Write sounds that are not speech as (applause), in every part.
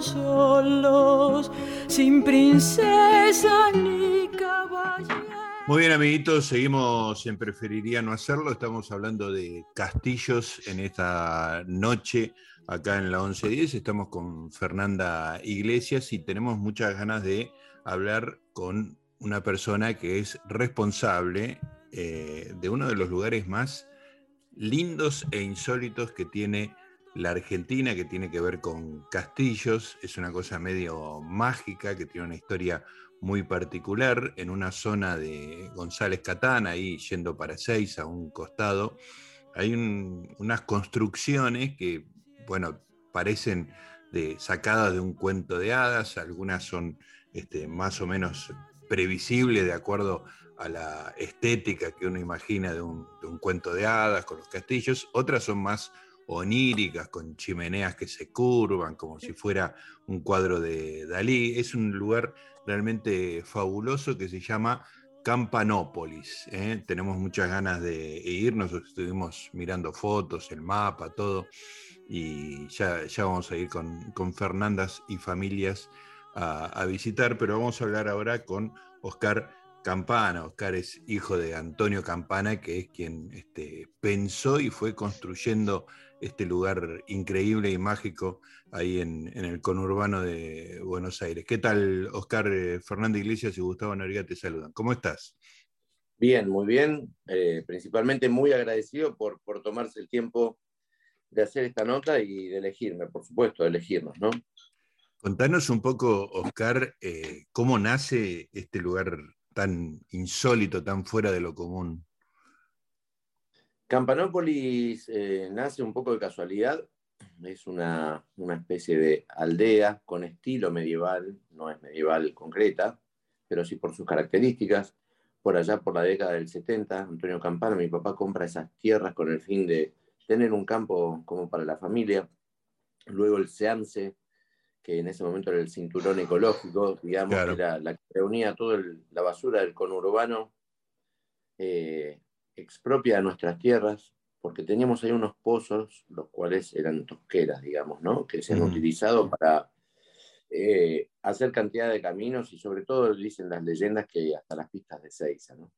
solos, sin princesa ni caballo. Muy bien, amiguitos, seguimos en Preferiría no hacerlo. Estamos hablando de castillos en esta noche acá en la 1110. Estamos con Fernanda Iglesias y tenemos muchas ganas de hablar con una persona que es responsable eh, de uno de los lugares más lindos e insólitos que tiene la Argentina, que tiene que ver con castillos. Es una cosa medio mágica, que tiene una historia muy particular en una zona de González Catán, ahí yendo para Seis, a un costado. Hay unas construcciones que, bueno, parecen de, sacadas de un cuento de hadas, algunas son este, más o menos previsibles de acuerdo a la estética que uno imagina de un, de un cuento de hadas con los castillos, otras son más oníricas, con chimeneas que se curvan, como si fuera un cuadro de Dalí. Es un lugar realmente fabuloso que se llama Campanópolis. ¿eh? Tenemos muchas ganas de irnos, estuvimos mirando fotos, el mapa, todo, y ya, ya vamos a ir con, con Fernandas y familias a, a visitar, pero vamos a hablar ahora con Oscar Campana. Oscar es hijo de Antonio Campana, que es quien este, pensó y fue construyendo este lugar increíble y mágico ahí en, el conurbano de Buenos Aires. ¿Qué tal, Oscar eh, Fernando Iglesias y Gustavo Noriega te saludan? ¿Cómo estás? Bien, muy bien. Eh, principalmente muy agradecido por, por tomarse el tiempo de hacer esta nota y de elegirme, por supuesto, de elegirnos, ¿no? Contanos un poco, Oscar, eh, cómo nace este lugar tan insólito, tan fuera de lo común. Campanópolis eh, nace un poco de casualidad, es una, especie de aldea con estilo medieval, no es medieval concreta, pero sí por sus características. Por allá, por la década del 70, Antonio Campana, mi papá compra esas tierras con el fin de tener un campo como para la familia. Luego el SEANSE, que en ese momento era el cinturón ecológico, digamos, que era la que reunía toda la basura del conurbano, eh, expropia nuestras tierras, porque teníamos ahí unos pozos, los cuales eran tosqueras, digamos, ¿no? Que se han utilizado para eh, hacer cantidad de caminos y sobre todo dicen las leyendas que hasta las pistas de Seiza, ¿no?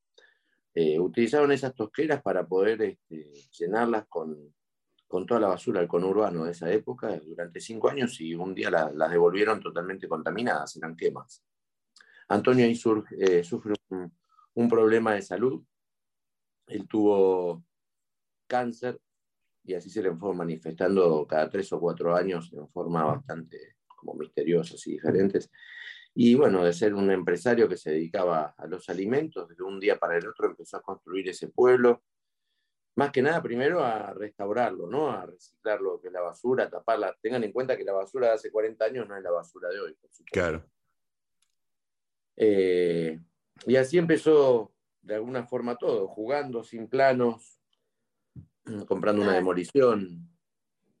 Eh, utilizaron esas tosqueras para poder este, llenarlas con, con, toda la basura del conurbano de esa época durante cinco años y un día las devolvieron totalmente contaminadas, eran quemas. Antonio ahí eh, sufre un, problema de salud él tuvo cáncer y así se le fue manifestando cada tres o cuatro años en forma bastante como misteriosas y diferentes. Y bueno, de ser un empresario que se dedicaba a los alimentos, de un día para el otro empezó a construir ese pueblo, más que nada primero a restaurarlo, ¿no? a reciclar lo que es la basura, a taparla. Tengan en cuenta que la basura de hace 40 años no es la basura de hoy, por supuesto. Claro. Eh, y así empezó de alguna forma todo, jugando sin planos, (clears throat) comprando una demolición,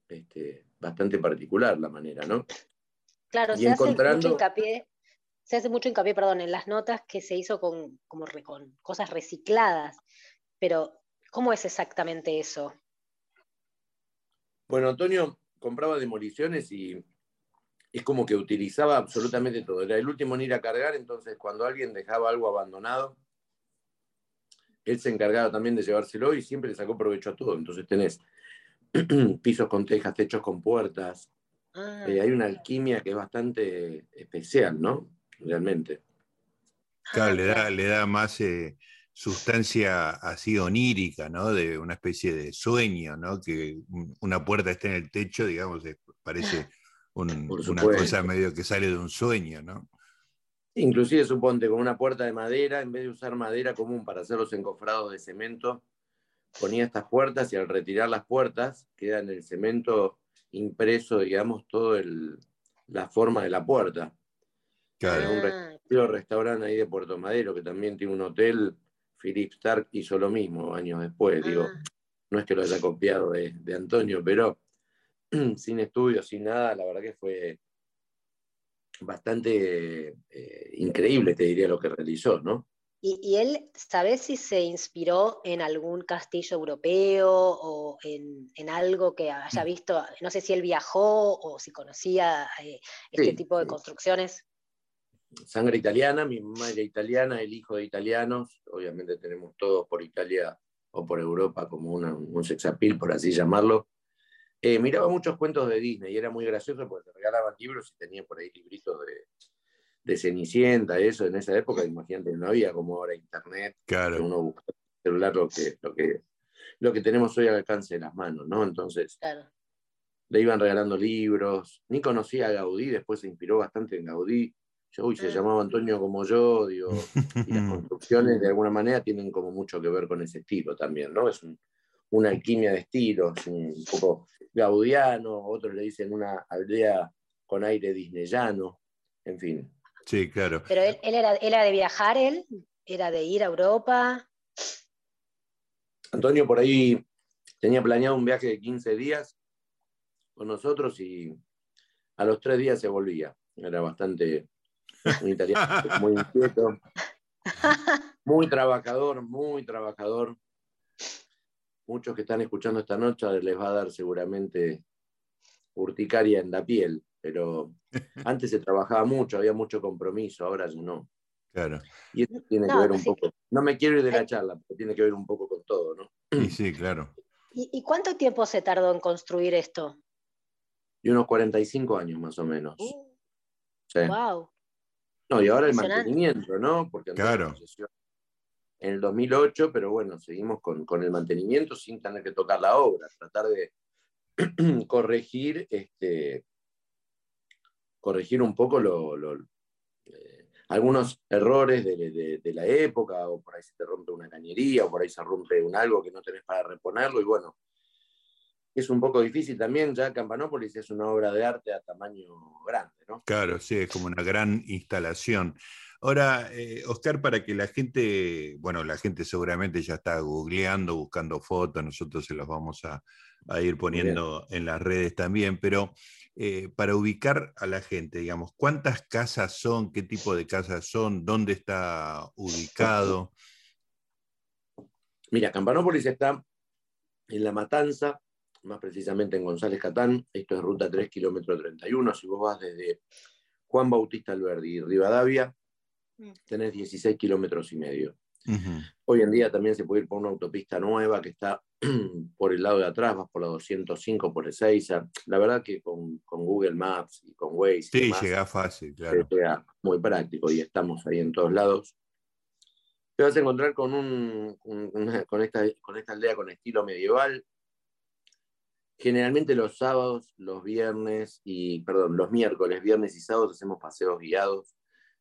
este, bastante particular la manera, ¿no? Claro, se, hace mucho hincapié, se hace mucho hincapié, perdón, en las notas que se hizo con, como con cosas recicladas, pero ¿cómo es exactamente eso? Bueno, Antonio compraba demoliciones y es como que utilizaba absolutamente todo. Era el último en ir a cargar, entonces cuando alguien dejaba algo abandonado, él se encargaba también de llevárselo y siempre le sacó provecho a todo. Entonces tenés (clears throat) pisos con tejas, techos con puertas. Ah. Eh, hay una alquimia que es bastante especial, ¿no? Realmente. Claro, le da, le da más eh, sustancia así onírica, ¿no? De una especie de sueño, ¿no? Que una puerta esté en el techo, digamos, parece (laughs) una cosa medio que sale de un sueño, ¿no? Inclusive suponte con una puerta de madera, en vez de usar madera común para hacer los encofrados de cemento, ponía estas puertas y al retirar las puertas queda en el cemento impreso, digamos, toda la forma de la puerta. Claro. Un restaurante ahí de Puerto Madero, que también tiene un hotel, Philip Stark hizo lo mismo años después, digo, ah. no es que lo haya copiado de, de Antonio, pero (clears throat) sin estudios, sin nada, la verdad que fue bastante eh, increíble, te diría, lo que realizó, ¿no? ¿Y, él, ¿sabes si se inspiró en algún castillo europeo o en, algo que haya mm. visto? No sé si él viajó o si conocía eh, este tipo de construcciones. Sangre italiana, mi madre italiana, el hijo de italianos, obviamente tenemos todos por Italia o por Europa como un sexapil, por así llamarlo. Eh, miraba muchos cuentos de Disney y era muy gracioso porque te regalaban libros y tenía por ahí libritos de, de Cenicienta, eso en esa época, imagínate, no había como ahora internet, claro. uno busca celular lo que, lo que, lo que tenemos hoy al alcance de las manos, ¿no? Entonces, le iban regalando libros, ni conocía a Gaudí, después se inspiró bastante en Gaudí, yo, uy, se mm. llamaba Antonio como yo, digo, y las (laughs) construcciones de alguna manera tienen como mucho que ver con ese estilo también, ¿no? Es una alquimia de estilos, un poco gaudiano, otros le dicen una aldea con aire disneyano, en fin. Sí, claro. Pero él, era, era de viajar, él, era de ir a Europa. Antonio por ahí tenía planeado un viaje de 15 días con nosotros y a los tres días se volvía. Era bastante muy italiano, muy inquieto, (laughs) muy trabajador, muy trabajador. Muchos que están escuchando esta noche les va a dar seguramente urticaria en la piel, pero (laughs) antes se trabajaba mucho, había mucho compromiso, ahora ya no. Claro. Y esto tiene que ver un poco, no me quiero ir de la charla, pero tiene que ver un poco con todo, ¿no? Sí, sí, claro. (clears throat) ¿Y, cuánto tiempo se tardó en construir esto? Y unos 45 años más o menos. Uh, sí. Wow. No, y ahora el mantenimiento, ¿no? Porque claro. En el 2008, pero bueno, seguimos con, con, el mantenimiento sin tener que tocar la obra, tratar de (clears throat) corregir este, corregir un poco eh, algunos errores de, la época, o por ahí se te rompe una cañería, o por ahí se rompe un algo que no tenés para reponerlo, y bueno, es un poco difícil también, ya Campanópolis es una obra de arte a tamaño grande, ¿no? Claro, sí, es como una gran instalación. Ahora, eh, Oscar, para que la gente, bueno, la gente seguramente ya está googleando, buscando fotos, nosotros se las vamos a, a ir poniendo en las redes también, pero eh, para ubicar a la gente, digamos, ¿cuántas casas son? ¿Qué tipo de casas son? ¿Dónde está ubicado? Mira, Campanópolis está en La Matanza, más precisamente en González Catán, esto es ruta 3 kilómetro 31, si vos vas desde Juan Bautista Alberdi y Rivadavia. Tenés 16 kilómetros y medio. Hoy en día también se puede ir por una autopista nueva que está (clears throat) por el lado de atrás, vas por la 205, por Ezeiza. La verdad que con, Google Maps y con Waze. Sí, llega fácil, claro. Llega muy práctico y estamos ahí en todos lados. Te vas a encontrar con, un, con, esta, con esta aldea con estilo medieval. Generalmente los sábados, los viernes y, perdón, los miércoles, viernes y sábados hacemos paseos guiados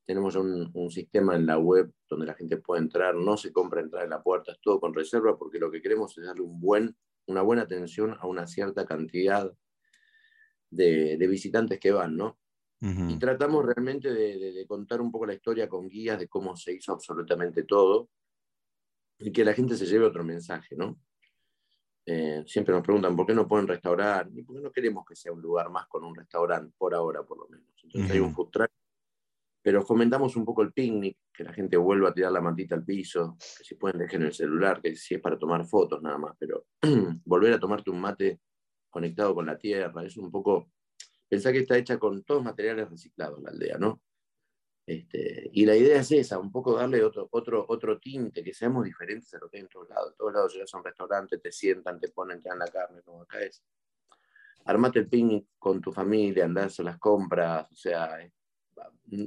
tenemos un, sistema en la web donde la gente puede entrar, no se compra entrar en la puerta, es todo con reserva porque lo que queremos es darle un buen, una buena atención a una cierta cantidad de, visitantes que van, ¿no? Y tratamos realmente de, contar un poco la historia con guías de cómo se hizo absolutamente todo y que la gente se lleve otro mensaje, ¿no? Eh, siempre nos preguntan por qué no pueden restaurar, y por qué no queremos que sea un lugar más con un restaurante, por ahora por lo menos. Entonces hay un food truck pero fomentamos un poco el picnic, que la gente vuelva a tirar la mantita al piso, que si pueden dejen el celular, que si es para tomar fotos nada más, pero (clears throat) volver a tomarte un mate conectado con la tierra, es un poco, pensá que está hecha con todos materiales reciclados la aldea, ¿no? Este, y la idea es esa, un poco darle otro, otro, otro tinte, que seamos diferentes a lo que hay en todos lados. En todos lados llegas a un restaurante, te sientan, te ponen, te dan la carne, como acá es. Armate el picnic con tu familia, andás a las compras, o sea,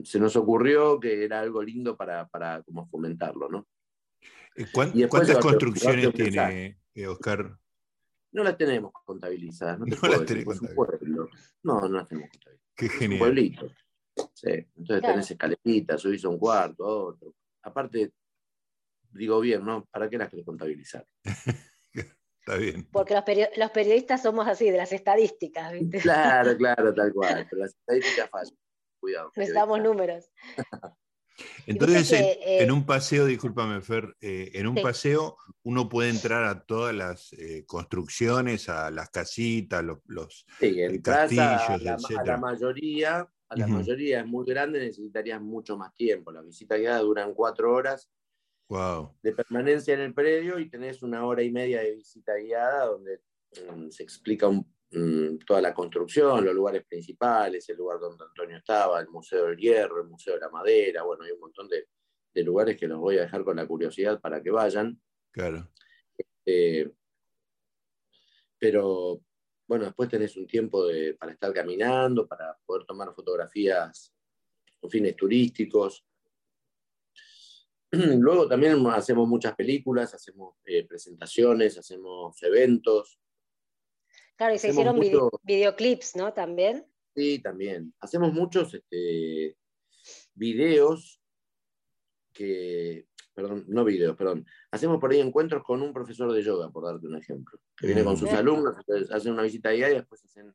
se nos ocurrió que era algo lindo para, para como fomentarlo, ¿no? Eh, ¿Cuántas construcciones tiene eh, Oscar? No las tenemos contabilizadas, no, (laughs) no las tenemos No, no las tenemos contabilizadas. Qué genial. un pueblito. Sí. Entonces tenés escaletitas, subís a un cuarto, otro. Aparte, digo bien, ¿no? ¿Para qué las querés contabilizar? (laughs) Está bien. Porque los, los, periodistas somos así, de las estadísticas, ¿viste? Claro, (laughs) claro, tal cual. Pero las estadísticas fallan cuidado. (laughs) Necesitamos números. (laughs) Entonces, en, un paseo, discúlpame Fer, eh, en un paseo uno puede entrar a todas las eh, construcciones, a las casitas, los, los eh, castillos, a la, a la, mayoría, a la mayoría es muy grande, necesitarías mucho más tiempo. Las visitas guiadas duran cuatro horas de permanencia en el predio y tenés una hora y media de visita guiada donde mm, se explica mm, toda la construcción, los lugares principales, el lugar donde Antonio estaba, el Museo del Hierro, el Museo de la Madera, bueno, hay un montón de, lugares que los voy a dejar con la curiosidad para que vayan. Claro. Eh, pero bueno, después tenés un tiempo para estar caminando, para poder tomar fotografías con fines turísticos. (clears throat) Luego también hacemos muchas películas, hacemos eh, presentaciones, hacemos eventos. Claro, y se hicieron videoclips, ¿no? También. Sí, también. Hacemos muchos este, videos que, perdón, no videos, perdón. Hacemos por ahí encuentros con un profesor de yoga, por darte un ejemplo, que viene con sus alumnos, hacen una visita guiada y después hacen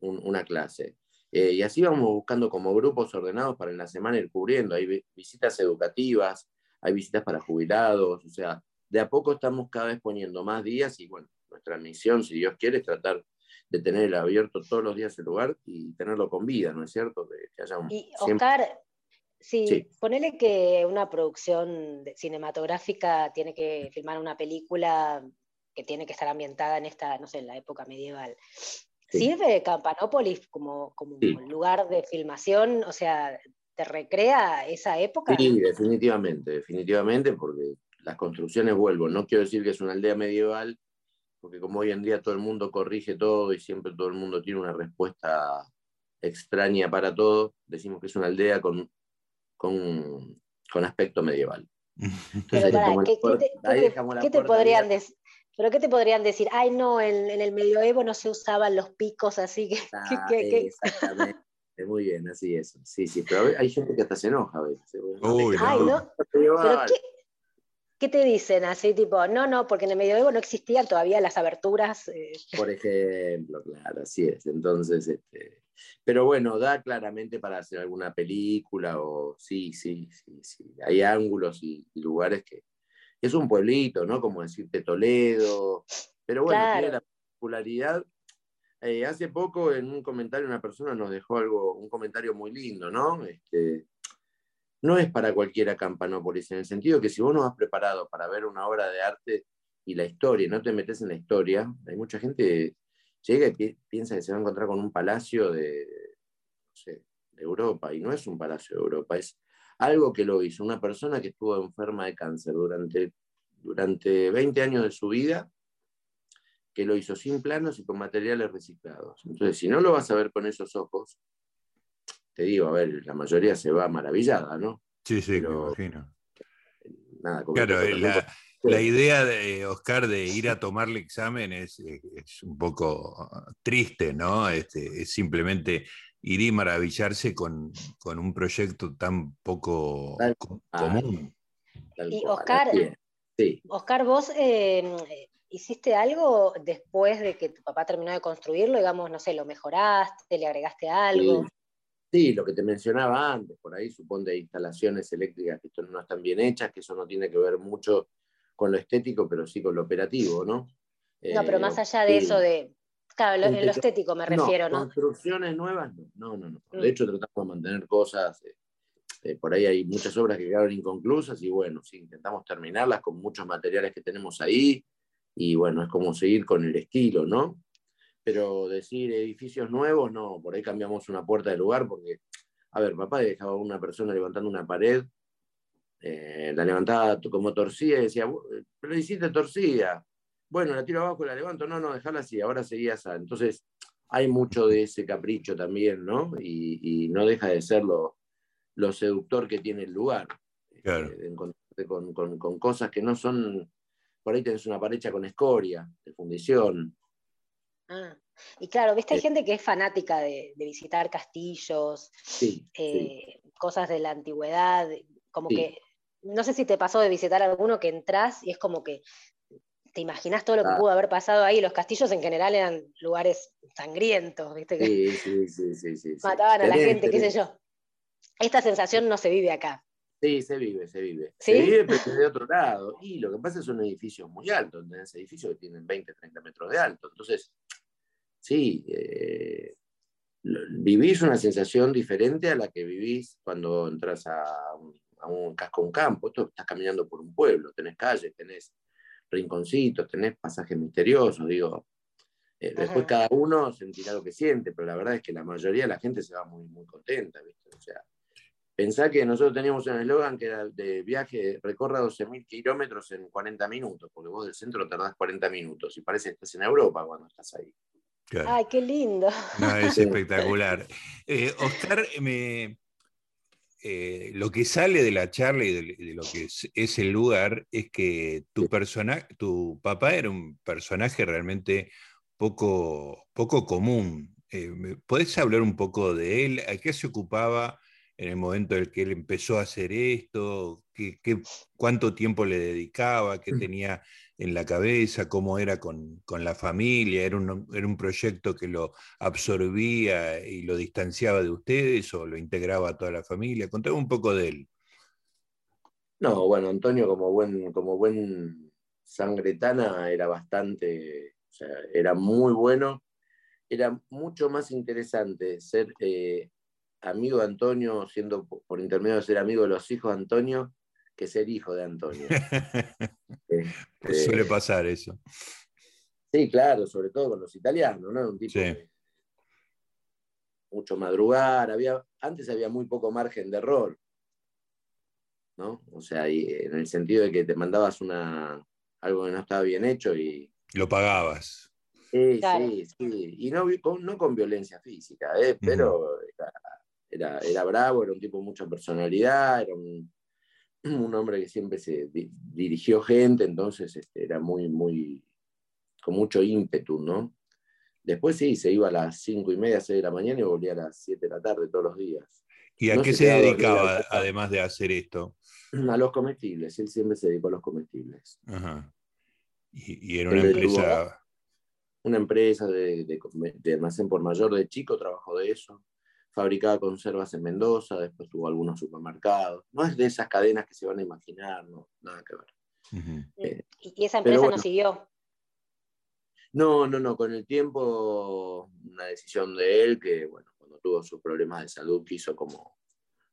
una clase. Eh, y así vamos buscando como grupos ordenados para en la semana ir cubriendo. Hay visitas educativas, hay visitas para jubilados, o sea, de a poco estamos cada vez poniendo más días y bueno, nuestra misión, si Dios quiere, es tratar de tener abierto todos los días el lugar y tenerlo con vida, ¿no es cierto? De que haya y Oscar, sí, ponele que una producción cinematográfica tiene que filmar una película que tiene que estar ambientada en esta, no sé, en la época medieval. ¿Sirve Campanópolis como, como lugar de filmación? O sea, ¿Te recrea esa época? Sí, definitivamente, definitivamente, porque las construcciones vuelvo. No quiero decir que es una aldea medieval, porque como hoy en día todo el mundo corrige todo y siempre todo el mundo tiene una respuesta extraña para todo, decimos que es una aldea con, con, aspecto medieval. Pero ¿qué, te, podrían decir? ¿Pero qué te podrían decir? Ay, no, en, el medioevo no se usaban los picos, así que... (laughs) Ah, exactamente. Muy bien, así es. Sí, sí, pero hay gente que hasta se enoja a veces. ¿eh? Uy, Ay, no. ¿Pero qué, te dicen así, tipo, no, no, porque en el medioevo no existían todavía las aberturas? Eh? Por ejemplo, claro, así es. Entonces, este, pero bueno, da claramente para hacer alguna película o sí, sí, sí, sí. Hay ángulos y, lugares que es un pueblito, ¿no? Como decirte Toledo, pero bueno, tiene la popularidad eh, hace poco en un comentario una persona nos dejó algo, un comentario muy lindo, ¿no? Este, no es para cualquiera Campanópolis, en el sentido que si vos no has preparado para ver una obra de arte y la historia, no te metes en la historia, hay mucha gente llega y piensa que se va a encontrar con un palacio de, de Europa, y no es un palacio de Europa, es algo que lo hizo una persona que estuvo enferma de cáncer durante, durante 20 años de su vida que lo hizo sin planos y con materiales reciclados. Entonces, si no lo vas a ver con esos ojos, te digo, a ver, la mayoría se va maravillada, ¿no? Sí, sí, me imagino. Nada, claro, la, idea de Oscar de ir a tomarle examen es, un poco triste, ¿no? Este, es simplemente ir y maravillarse con, un proyecto tan poco común. y Oscar, Oscar, vos eh, ¿Hiciste algo después de que tu papá terminó de construirlo? Digamos, no sé, ¿lo mejoraste? ¿Le agregaste algo? Sí, lo que te mencionaba antes, por ahí supone instalaciones eléctricas que no están bien hechas, que eso no tiene que ver mucho con lo estético, pero sí con lo operativo, ¿no? No, pero más eh, allá de eso de... Claro, en lo estético me refiero, ¿no? Construcciones nuevas, no, no, no. De mm. hecho, tratamos de mantener cosas... Eh, eh, por ahí hay muchas obras que quedaron inconclusas y bueno, sí, intentamos terminarlas con muchos materiales que tenemos ahí, y bueno, es como seguir con el estilo, ¿no? Pero decir edificios nuevos, no, por ahí cambiamos una puerta de lugar porque, a ver, papá dejaba a una persona levantando una pared, eh, la levantaba como torcida y decía, pero hiciste torcida. Bueno, la tiro abajo y la levanto, no, no, déjala así, ahora seguía esa. Entonces, hay mucho de ese capricho también, ¿no? Y, no deja de ser lo, seductor que tiene el lugar. Claro. Eh, encontrarte con, con, cosas que no son por ahí tenés una parecha con escoria, de fundición. Ah, y claro, viste, hay gente que es fanática de, visitar castillos, eh, cosas de la antigüedad, como que, no sé si te pasó de visitar alguno que entras y es como que te imaginas todo lo que ah. pudo haber pasado ahí. Los castillos en general eran lugares sangrientos, ¿viste? Sí, Mataban a la gente, qué sé yo. Esta sensación no se vive acá. Sí, se vive, se vive. Se vive, pero de otro lado. Y lo que pasa es que son edificios muy altos, tenés edificios que tienen 20, 30 metros de alto. Entonces, sí, eh, vivís una sensación diferente a la que vivís cuando entras a un, un casco, un campo, esto estás caminando por un pueblo, tenés calles, tenés rinconcitos, tenés pasajes misteriosos, digo. Eh, después cada uno sentirá lo que siente, pero la verdad es que la mayoría de la gente se va muy, muy contenta, ¿viste? O sea, pensá que nosotros teníamos un eslogan que era de viaje, recorra 12.000 kilómetros en 40 minutos, porque vos del centro tardás 40 minutos y parece que estás en Europa cuando estás ahí. Ay, qué lindo. No, es espectacular. Eh, Oscar, me, eh, lo que sale de la charla y de, lo que es, el lugar es que tu, tu papá era un personaje realmente poco, poco común. Eh, ¿Podés hablar un poco de él? ¿A qué se ocupaba en el momento en el que él empezó a hacer esto? ¿Qué, cuánto tiempo le dedicaba? ¿Qué mm. tenía en la cabeza? ¿Cómo era con, la familia? ¿Era un, ¿Era un, proyecto que lo absorbía y lo distanciaba de ustedes o lo integraba a toda la familia? Contame un poco de él. No, bueno, Antonio como buen, como buen sangretana era bastante o sea, era muy bueno. Era mucho más interesante ser eh, amigo de Antonio, siendo por intermedio de ser amigo de los hijos de Antonio, que ser hijo de Antonio. (laughs) Este, suele pasar eso. Sí, claro, sobre todo con los italianos, ¿no? Un tipo mucho madrugar, había, antes había muy poco margen de error, ¿no? O sea, en el sentido de que te mandabas una, algo que no estaba bien hecho y lo pagabas. Sí, sí, sí. Y no, con, no con violencia física, ¿eh? pero era, era, bravo, era un tipo de mucha personalidad, era un, (clears throat) un hombre que siempre se dirigió gente, entonces este, era muy, muy, con mucho ímpetu, ¿no? Después sí, se iba a las cinco y media, seis de la mañana y volvía a las siete de la tarde todos los días. ¿Y a qué se, dedicaba además de hacer esto? (clears throat) A los comestibles, él siempre se dedicó a los comestibles. Ajá. Y, era una empresa... Una empresa de, de, almacén por mayor de chico, trabajó de eso. Fabricaba conservas en Mendoza, después tuvo algunos supermercados. No es de esas cadenas que se van a imaginar, no, nada que ver. Eh, ¿Y esa empresa no siguió? No, no, no. Con el tiempo, una decisión de él que, bueno, cuando tuvo sus problemas de salud, quiso como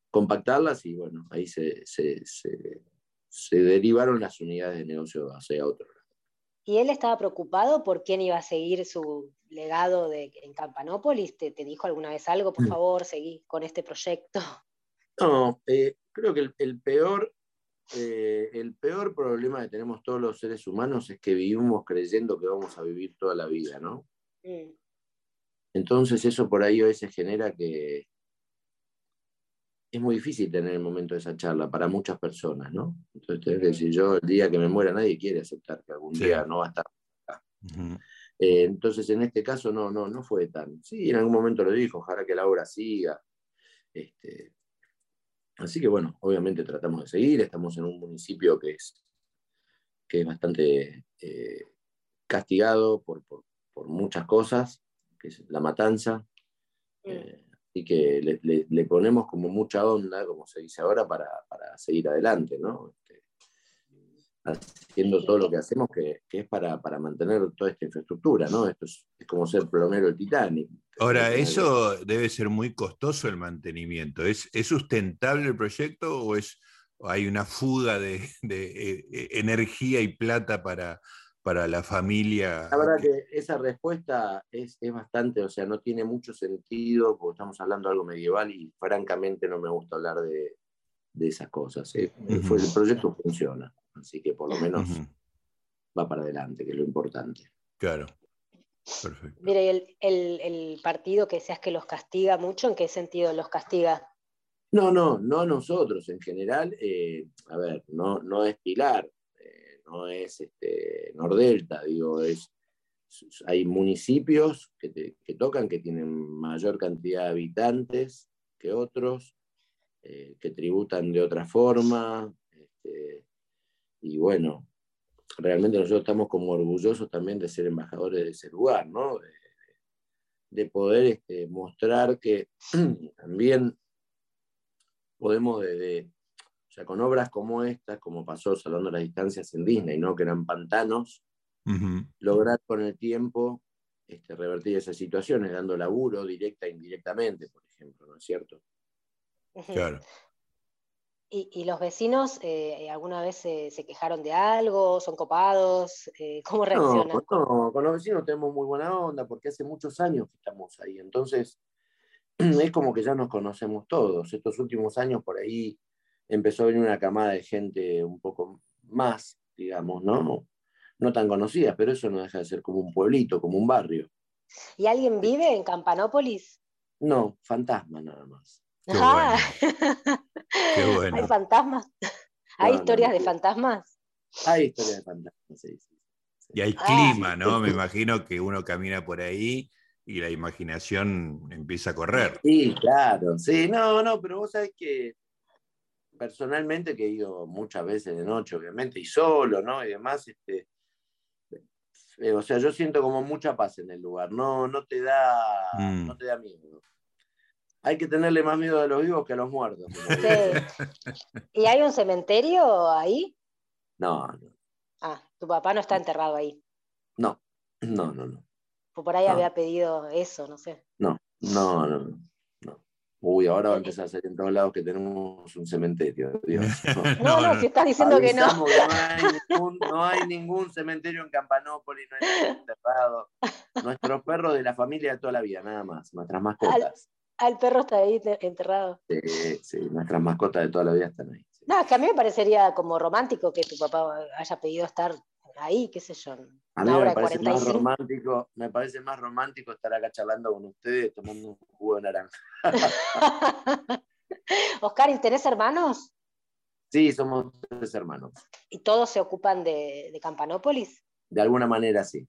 compactarlas y, bueno, ahí se, se, se, se derivaron las unidades de negocio hacia otro ¿Y él estaba preocupado por quién iba a seguir su legado de, en Campanópolis? ¿Te, dijo alguna vez algo? Por mm. favor, seguí con este proyecto. (laughs) No, eh, creo que el, peor, eh, el peor problema que tenemos todos los seres humanos es que vivimos creyendo que vamos a vivir toda la vida, ¿no? Mm. Entonces eso por ahí a veces genera que, es muy difícil tener el momento de esa charla para muchas personas, ¿no? Entonces, tenés que decir, yo el día que me muera nadie quiere aceptar que algún día no va a estar acá. Eh, entonces, en este caso no, no, no fue tan. Sí, en algún momento lo dijo, ojalá que la obra siga. Este, así que bueno, obviamente tratamos de seguir, estamos en un municipio que es, que es bastante eh, castigado por, muchas cosas, que es la matanza. Eh, y que le, ponemos como mucha onda, como se dice ahora, para, seguir adelante, ¿no? Este, haciendo todo lo que hacemos, que, es para, mantener toda esta infraestructura, ¿no? Esto es, como ser plomero del Titanic. Ahora, eso debe ser muy costoso el mantenimiento. ¿Es, sustentable el proyecto o es, hay una fuga de, eh, eh, energía y plata para, para la familia. La verdad que esa respuesta es, bastante, o sea, no tiene mucho sentido porque estamos hablando de algo medieval y francamente no me gusta hablar de, esas cosas. ¿eh? el proyecto funciona, así que por lo menos va para adelante, que es lo importante. Claro. Perfecto. Mire, el, el, partido que seas que los castiga mucho, ¿en qué sentido los castiga? No, no, no nosotros en general. Eh, a ver, no, no es Pilar, no es este, Nordelta, digo, es, hay municipios que, tocan que tienen mayor cantidad de habitantes que otros, eh, que tributan de otra forma, este, y bueno, realmente nosotros estamos como orgullosos también de ser embajadores de ese lugar, ¿no? De, poder este, mostrar que (clears throat) también podemos de, o sea, con obras como estas, como pasó Salvando las Distancias en Disney, ¿no? que eran pantanos, lograr con el tiempo este, revertir esas situaciones, dando laburo directa e indirectamente, por ejemplo, ¿no es cierto? Claro. ¿Y, los vecinos eh, alguna vez se, quejaron de algo? ¿Son copados? Eh, ¿Cómo reaccionan? No, con los vecinos tenemos muy buena onda porque hace muchos años que estamos ahí. Entonces, (clears throat) es como que ya nos conocemos todos. Estos últimos años por ahí empezó a venir una camada de gente un poco más, digamos, ¿no? No tan conocida, pero eso no deja de ser como un pueblito, como un barrio. ¿Y alguien vive en Campanópolis? No, fantasma nada más. Ah. ¿Hay fantasmas? ¿Hay historias de fantasmas? Hay historias de fantasmas, sí, Y hay ah, clima, ¿no? (laughs) Me imagino que uno camina por ahí y la imaginación empieza a correr. Sí, claro, sí, no, no, pero vos sabés que personalmente, que he ido muchas veces de noche, obviamente, y solo, ¿no? Y demás, este, eh, o sea, yo siento como mucha paz en el lugar, no, no, te, da, mm. no te da miedo hay que tenerle más miedo a los vivos que a los muertos. ¿Y hay un cementerio ahí? No, no. Ah, tu papá no está enterrado ahí. No, no, no, no. por ahí había pedido eso, no sé. No, no, no. No. Uy, ahora va a empezar a salir en todos lados que tenemos un cementerio. Dios. (laughs) No, no, si estás diciendo que no. no, hay ningún, no hay ningún cementerio en Campanópolis, no hay ningún enterrado. Nuestros perros de la familia de toda la vida, nada más. Nuestras mascotas. Ah, el perro está ahí enterrado. Sí, sí, nuestras mascotas de toda la vida están ahí. No, es que a mí me parecería como romántico que tu papá haya pedido estar ahí, qué sé yo. A mí me parece, más romántico, me parece más romántico estar acá charlando con ustedes tomando un jugo de naranja. (laughs) Oscar, ¿y tenés hermanos? Sí, somos tres hermanos. ¿Y todos se ocupan de, de Campanópolis? De alguna manera sí.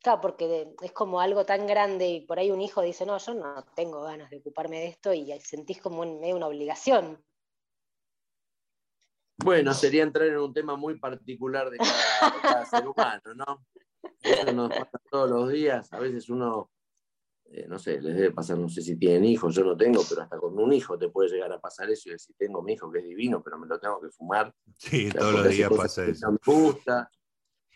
Claro, porque es como algo tan grande y por ahí un hijo dice, no, yo no tengo ganas de ocuparme de esto y sentís como medio una obligación. Bueno, sería entrar en un tema muy particular de cada, ser humano, ¿no? Eso nos pasa todos los días. A veces uno, eh, no sé, les debe pasar, no sé si tienen hijos, yo no tengo, pero hasta con un hijo te puede llegar a pasar eso y decir, tengo mi hijo que es divino, pero me lo tengo que fumar. Sí, todos los días pasa eso. Me gusta,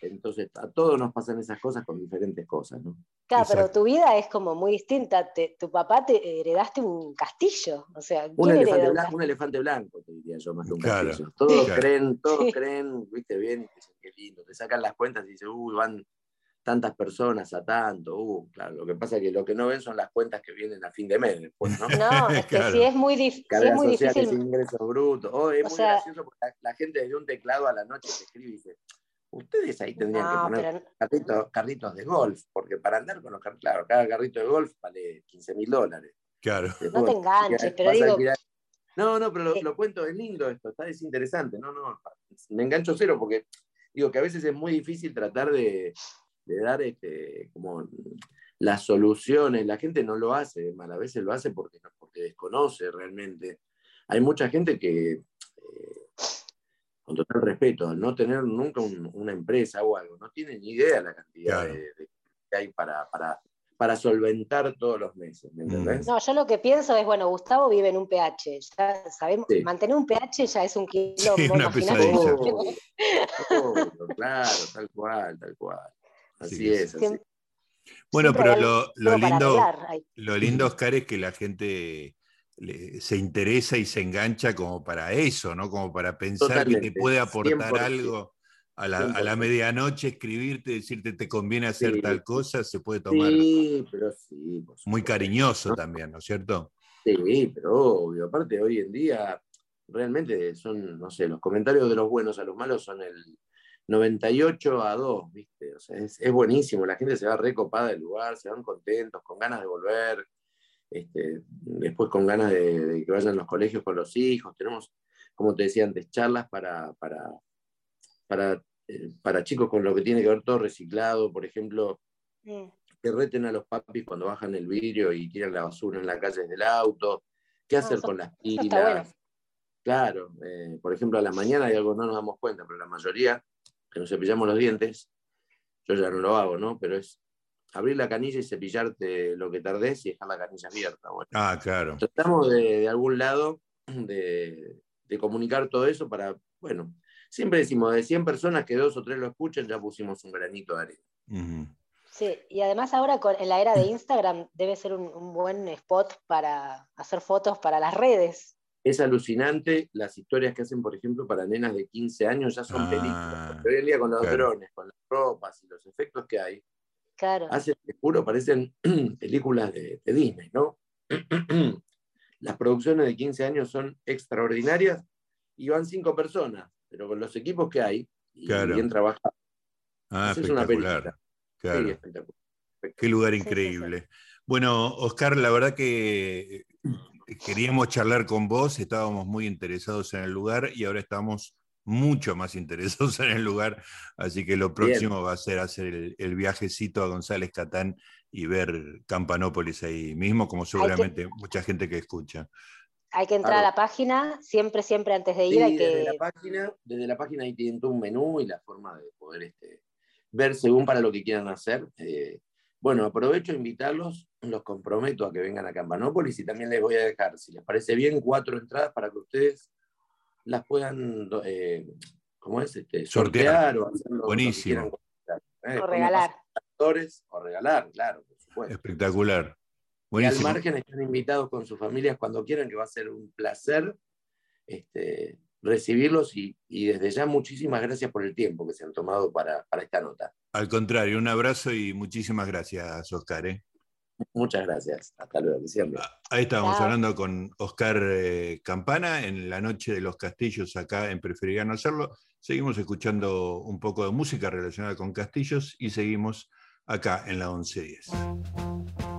entonces, a todos nos pasan esas cosas con diferentes cosas, ¿no? Claro, pero tu vida es como muy distinta. tu papá te heredaste un castillo, o sea, un elefante, blanco, un elefante blanco, te diría yo, más que un castillo. Todos creen, todos creen, viste bien, qué lindo. Te sacan las cuentas y dicen, uy, van tantas personas a tanto, uh, claro, lo que pasa es que lo que no ven son las cuentas que vienen a fin de mes después, ¿no? (laughs) No, es que si es muy, si es muy difícil. ingresos brutos. Oh, es muy gracioso porque la, la, gente desde un teclado a la noche te escribe y dice, Ustedes ahí tendrían que poner carritos, de golf, porque para andar con los carritos, claro, cada carrito de golf vale 15 mil dólares. Claro. no te enganches, pero digo... No, no, pero lo, cuento, es lindo esto, está es interesante. No, no, me engancho cero porque digo que a veces es muy difícil tratar de, dar este, como las soluciones. La gente no lo hace, a veces lo hace porque, porque desconoce realmente. Hay mucha gente que con total respeto, no tener nunca una empresa o algo, no tienen ni idea la cantidad de, que hay para, para, solventar todos los meses, ¿me entendés? No, yo lo que pienso es, bueno, Gustavo vive en un pH, ya sabemos, mantener un pH ya es un (laughs) kilo. Sí, una pesadilla. claro, tal cual, tal cual. Así es. Así. Bueno, pero lo, lo lindo, lo lindo, Oscar, es que la gente se interesa y se engancha como para eso, ¿no? Como para pensar que te puede aportar algo a la, medianoche, escribirte, decirte te conviene hacer tal cosa, se puede tomar. Sí, pero sí. Muy cariñoso también, ¿no es cierto? Sí, pero obvio. Aparte, hoy en día, realmente son, no sé, los comentarios de los buenos a los malos son el 98 a 2, ¿viste? O sea, es, es buenísimo. La gente se va recopada del lugar, se van contentos, con ganas de volver este, después con ganas de, que vayan a los colegios con los hijos. Tenemos, como te decía antes, charlas para, para, para, eh, para chicos con lo que tiene que ver todo reciclado, por ejemplo, que reten a los papis cuando bajan el vidrio y tiran la basura en la calle del auto, qué ah, hacer con las pilas. Claro, eh, por ejemplo, a la mañana hay algo no nos damos cuenta, pero la mayoría que nos cepillamos los dientes, yo ya no lo hago, ¿no? Pero es abrir la canilla y cepillarte lo que tardes y dejar la canilla abierta. ah, claro. Tratamos de, algún lado de, comunicar todo eso para, bueno, siempre decimos, de 100 personas que dos o tres lo escuchan, ya pusimos un granito de arena. Sí, y además ahora en la era de Instagram debe ser un, buen spot para hacer fotos para las redes. es alucinante las historias que hacen, por ejemplo, para nenas de 15 años, ya son películas. Ah, Hoy en día con los claro. drones, con las ropas y los efectos que hay, Claro. hacen, te juro, parecen (clears throat) películas de, de Disney, ¿no? (clears throat) Las producciones de 15 años son extraordinarias y van cinco personas, pero con los equipos que hay y Claro. bien trabajados. Ah, Haces una película. Claro. Sí, espectacular. Qué lugar Sí, sí, sí. increíble. Bueno, Oscar, la verdad que eh, queríamos charlar con vos, estábamos muy interesados en el lugar y ahora estamos mucho más interesados en el lugar, así que lo próximo va a ser hacer el, el viajecito a González Catán y ver Campanópolis ahí mismo, como seguramente mucha gente que escucha. Hay que entrar a la página, siempre, siempre antes de ir Sí, hay desde, que... la página, desde la página ahí tienen todo un menú y la forma de poder este, ver según para lo que quieran hacer. Eh, bueno, aprovecho a invitarlos, los comprometo a que vengan a Campanópolis y también les voy a dejar, si les parece bien, cuatro entradas para que ustedes las puedan, eh, ¿cómo es? Este, Sortear. sortear o hacer lo- lo que Buenísimo. quieran eh, O regalar. actores, o regalar, claro, por supuesto. Espectacular. Y al margen están invitados con sus familias cuando quieran, que va a ser un placer este, recibirlos y, y desde ya muchísimas gracias por el tiempo que se han tomado para, para esta nota. Al contrario, un abrazo y muchísimas gracias, Oscar. ¿eh? Muchas gracias. Hasta luego, sigan bien. Ahí estábamos Chao. hablando con Oscar eh, Campana en la noche de los castillos acá en Preferiría no hacerlo. Seguimos escuchando un poco de música relacionada con castillos y seguimos acá en la 1110.